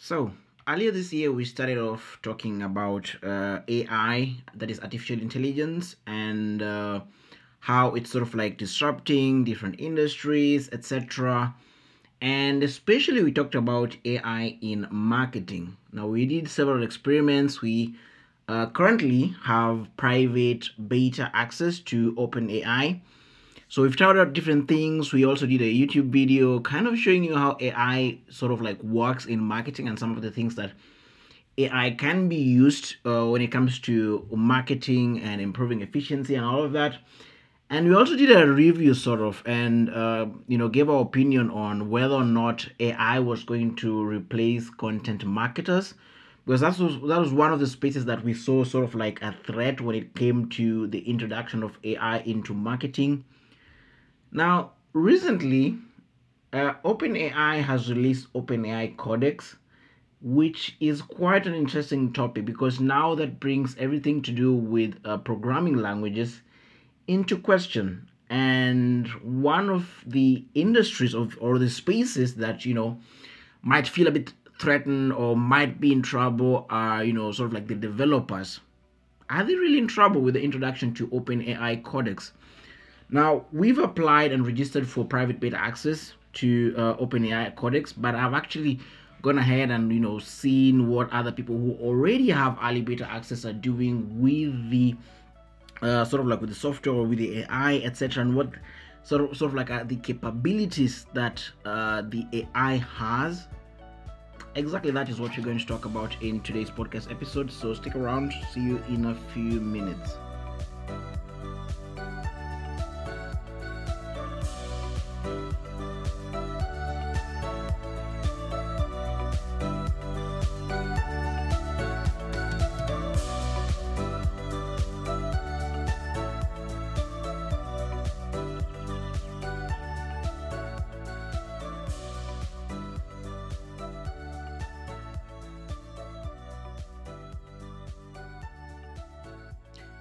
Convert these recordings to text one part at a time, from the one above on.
So, earlier this year, we started off talking about uh, AI, that is artificial intelligence, and uh, how it's sort of like disrupting different industries, etc. And especially, we talked about AI in marketing. Now, we did several experiments. We uh, currently have private beta access to OpenAI so we've tried out different things. We also did a YouTube video kind of showing you how AI sort of like works in marketing and some of the things that AI can be used uh, when it comes to marketing and improving efficiency and all of that. And we also did a review sort of and uh, you know gave our opinion on whether or not AI was going to replace content marketers because that was that was one of the spaces that we saw sort of like a threat when it came to the introduction of AI into marketing now, recently, uh, OpenAI has released OpenAI Codex, which is quite an interesting topic because now that brings everything to do with uh, programming languages into question. And one of the industries of or the spaces that you know might feel a bit threatened or might be in trouble are you know sort of like the developers. Are they really in trouble with the introduction to OpenAI Codex? Now, we've applied and registered for private beta access to uh, OpenAI Codex, but I've actually gone ahead and you know seen what other people who already have early beta access are doing with the uh, sort of like with the software or with the AI, etc., and what sort of sort of like uh, the capabilities that uh, the AI has. Exactly, that is what we're going to talk about in today's podcast episode. So stick around. See you in a few minutes.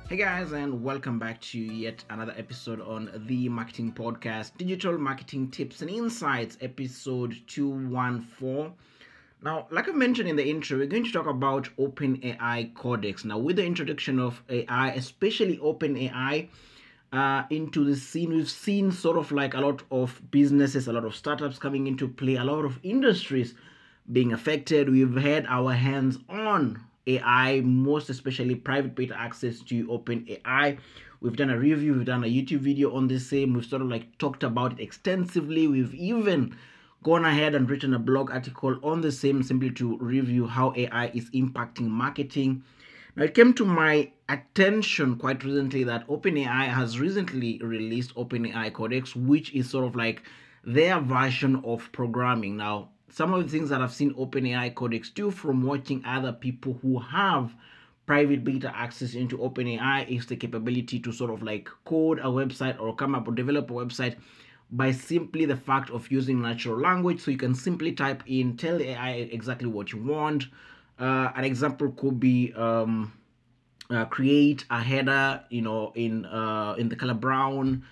Hey guys, and welcome back to yet another episode on the Marketing Podcast Digital Marketing Tips and Insights, episode 214. Now, like I mentioned in the intro, we're going to talk about OpenAI Codex. Now, with the introduction of AI, especially OpenAI, uh, into the scene, we've seen sort of like a lot of businesses, a lot of startups coming into play, a lot of industries being affected. We've had our hands on AI, most especially private beta access to OpenAI. We've done a review, we've done a YouTube video on the same. We've sort of like talked about it extensively. We've even gone ahead and written a blog article on the same simply to review how AI is impacting marketing. Now, it came to my attention quite recently that OpenAI has recently released OpenAI Codex, which is sort of like their version of programming. Now, some of the things that I've seen OpenAI Codex do from watching other people who have private beta access into OpenAI is the capability to sort of like code a website or come up or develop a website by simply the fact of using natural language. So you can simply type in, tell AI exactly what you want. Uh, an example could be um, uh, create a header, you know, in uh, in the color brown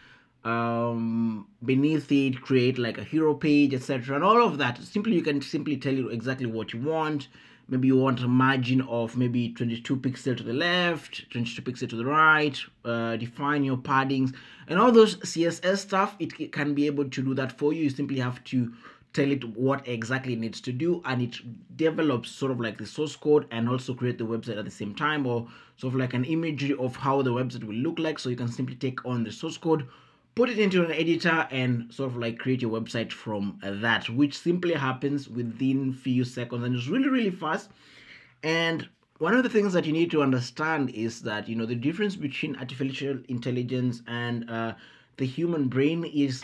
um, beneath it create like a hero page etc and all of that. Simply you can simply tell you exactly what you want. Maybe you want a margin of maybe 22 pixel to the left 22 pixel to the right uh, define your paddings and all those css stuff it, can be able to do that for you. You simply have to tell it what exactly it needs to do and it develops sort of like the source code and also create the website at the same time or sort of like an imagery of how the website will look like. So you can simply take on the source code put it into an editor and sort of like create your website from that which simply happens within few seconds and it's really really fast. And one of the things that you need to understand is that you know the difference between artificial intelligence and uh, the human brain is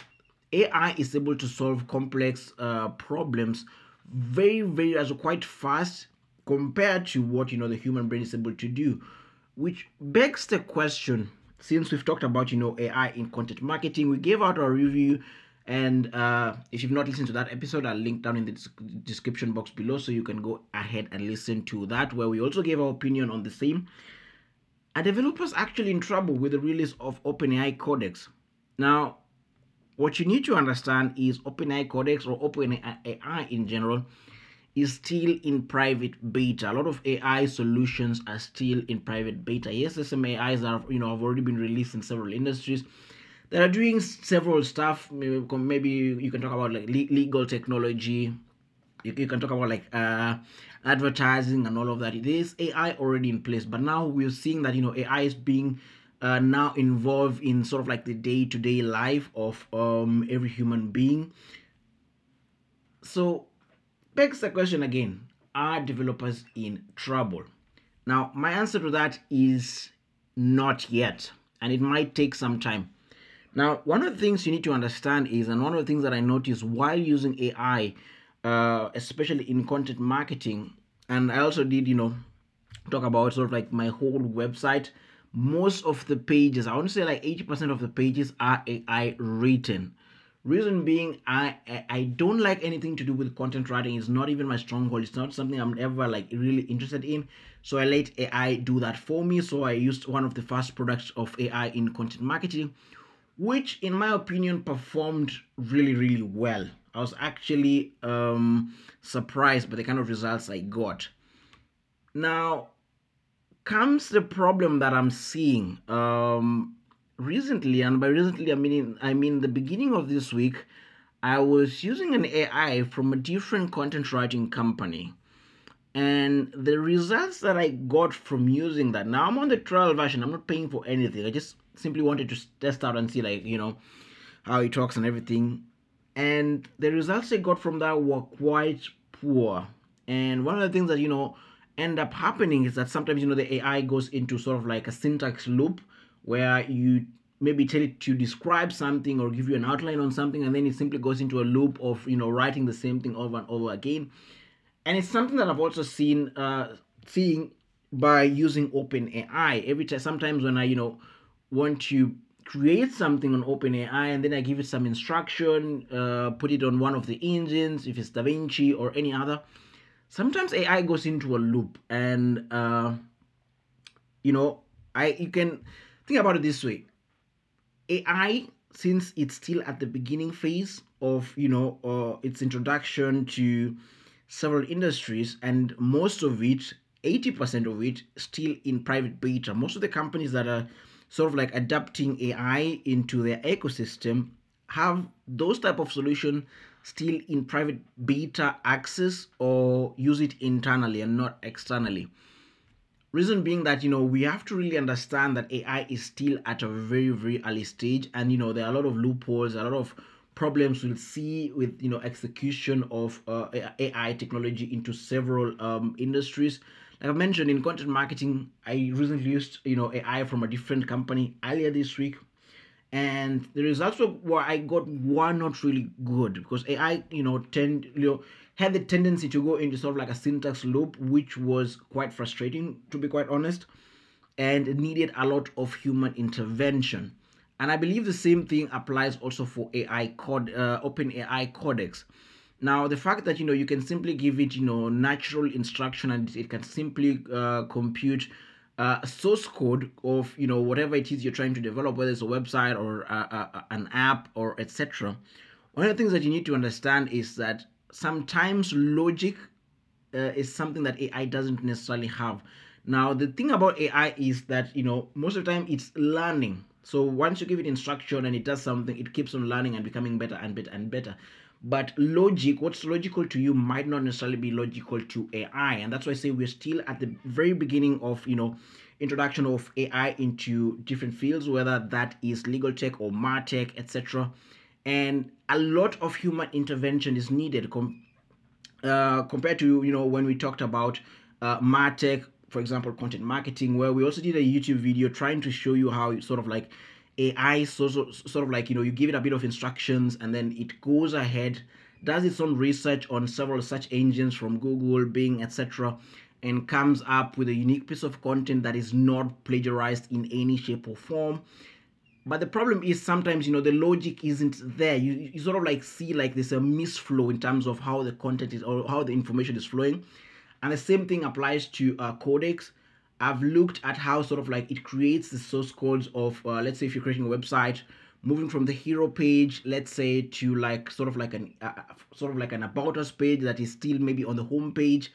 ai is able to solve complex uh, problems very very as quite fast compared to what you know the human brain is able to do which begs the question since we've talked about you know AI in content marketing, we gave out our review. And uh, if you've not listened to that episode, I'll link down in the description box below so you can go ahead and listen to that, where we also gave our opinion on the same. Are developers actually in trouble with the release of OpenAI Codex? Now, what you need to understand is OpenAI Codex or OpenAI in general is still in private beta. A lot of AI solutions are still in private beta. Yes, there's some AIs have, you know have already been released in several industries that are doing several stuff. Maybe, maybe you can talk about like legal technology. You, you can talk about like uh, advertising and all of that. There is AI already in place, but now we're seeing that you know AI is being uh, now involved in sort of like the day-to-day life of um, every human being. So begs the question again are developers in trouble? Now, my answer to that is not yet, and it might take some time. Now, one of the things you need to understand is, and one of the things that I noticed while using AI, uh, especially in content marketing, and I also did, you know, talk about sort of like my whole website. Most of the pages, I want to say like 80% of the pages are AI written. Reason being, I I don't like anything to do with content writing. It's not even my stronghold. It's not something I'm ever like really interested in. So I let AI do that for me. So I used one of the first products of AI in content marketing, which in my opinion performed really really well. I was actually um, surprised by the kind of results I got. Now comes the problem that I'm seeing. Um, recently, and by recently I mean I mean the beginning of this week, I was using an AI from a different content writing company. And the results that I got from using that, now I'm on the trial version, I'm not paying for anything. I just simply wanted to test out and see, like, you know, how it talks and everything. And the results I got from that were quite poor. And one of the things that, you know, end up happening is that sometimes, you know, the AI goes into sort of like a syntax loop where you maybe tell it to describe something or give you an outline on something and then it simply goes into a loop of you know writing the same thing over and over again. And it's something that i've also seen uh seeing by using open ai every time sometimes when i you know want to create something on open ai and then i give it some instruction uh, put it on one of the engines if it's davinci or any other sometimes ai goes into a loop. And uh you know i you can think about it this way AI, since it's still at the beginning phase of you know uh, its introduction to several industries, and most of it, eighty percent of it, still in private beta. Most of the companies that are sort of like adapting AI into their ecosystem have those type of solution still in private beta access or use it internally and not externally reason being that you know we have to really understand that ai is still at a very very early stage. And you know there are a lot of loopholes a lot of problems we'll see with you know execution of uh, ai technology into several um, industries. Like i mentioned in content marketing i recently used you know ai from a different company earlier this week. And the results were I got were not really good because AI, you know, tend you know had the tendency to go into sort of like a syntax loop, which was quite frustrating to be quite honest, and needed a lot of human intervention. And I believe the same thing applies also for AI code, uh, Open AI Codex. Now, the fact that you know you can simply give it you know natural instruction and it can simply uh, compute uh, source code of you know whatever it is you're trying to develop, whether it's a website or a, a, an app or etc. One of the things that you need to understand is that sometimes logic uh, is something that AI doesn't necessarily have. Now, the thing about AI is that you know most of the time it's learning. So once you give it instruction and it does something, it keeps on learning and becoming better and better and better but logic what's logical to you might not necessarily be logical to ai and that's why i say we're still at the very beginning of you know introduction of ai into different fields whether that is legal tech or martech etc and a lot of human intervention is needed com- uh, compared to you know when we talked about uh, martech for example content marketing where we also did a youtube video trying to show you how sort of like AI sort of, sort of like you know you give it a bit of instructions and then it goes ahead does its own research on several search engines from Google, Bing, etc., and comes up with a unique piece of content that is not plagiarized in any shape or form. But the problem is sometimes you know the logic isn't there. You, you sort of like see like there's a misflow in terms of how the content is or how the information is flowing, and the same thing applies to uh, codex. I've looked at how sort of like it creates the source codes of, uh, let's say, if you're creating a website, moving from the hero page let's say to like sort of like an uh, sort of like an about us page that is still maybe on the home page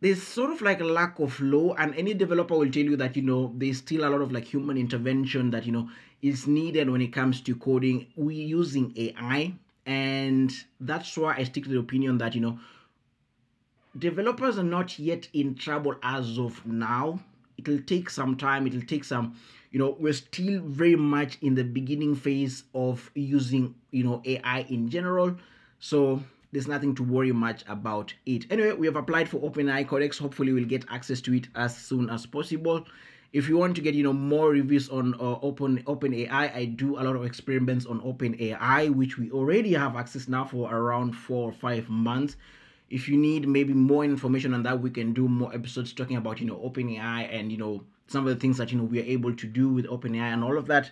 there's sort of like a lack of law and any developer will tell you that you know there's still a lot of like human intervention that you know is needed when it comes to coding. We using ai and that's why i stick to the opinion that you know developers are not yet in trouble as of now. It'll take some time it'll take some you know we're still very much in the beginning phase of using you know ai in general. So there's nothing to worry much about it. Anyway we have applied for openai codex. Hopefully we'll get access to it as soon as possible. If you want to get you know more reviews on uh, open open ai i do a lot of experiments on open ai which we already have access now for around four or five months. If you need maybe more information on that we can do more episodes talking about you know open ai and you know some of the things that you know we are able to do with OpenAI and all of that.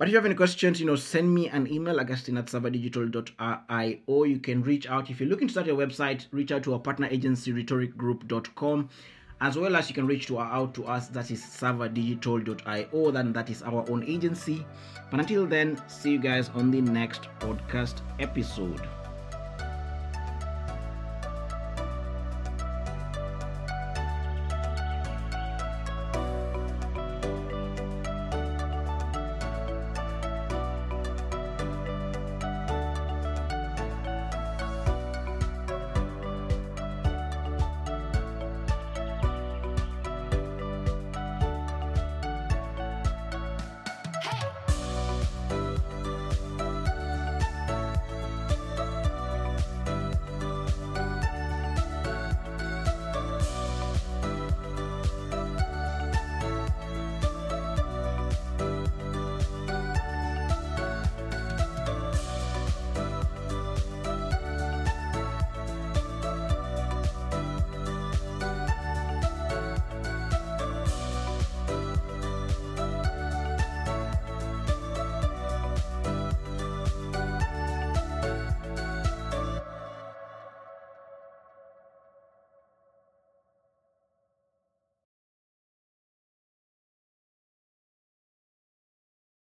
But if you have any questions, you know, send me an email, Augustine at savadigital.io. You can reach out. If you're looking to start your website, reach out to our partner agency, rhetoricgroup.com. As well as you can reach to our, out to us, that is savadigital.io. Then that is our own agency. But until then, see you guys on the next podcast episode.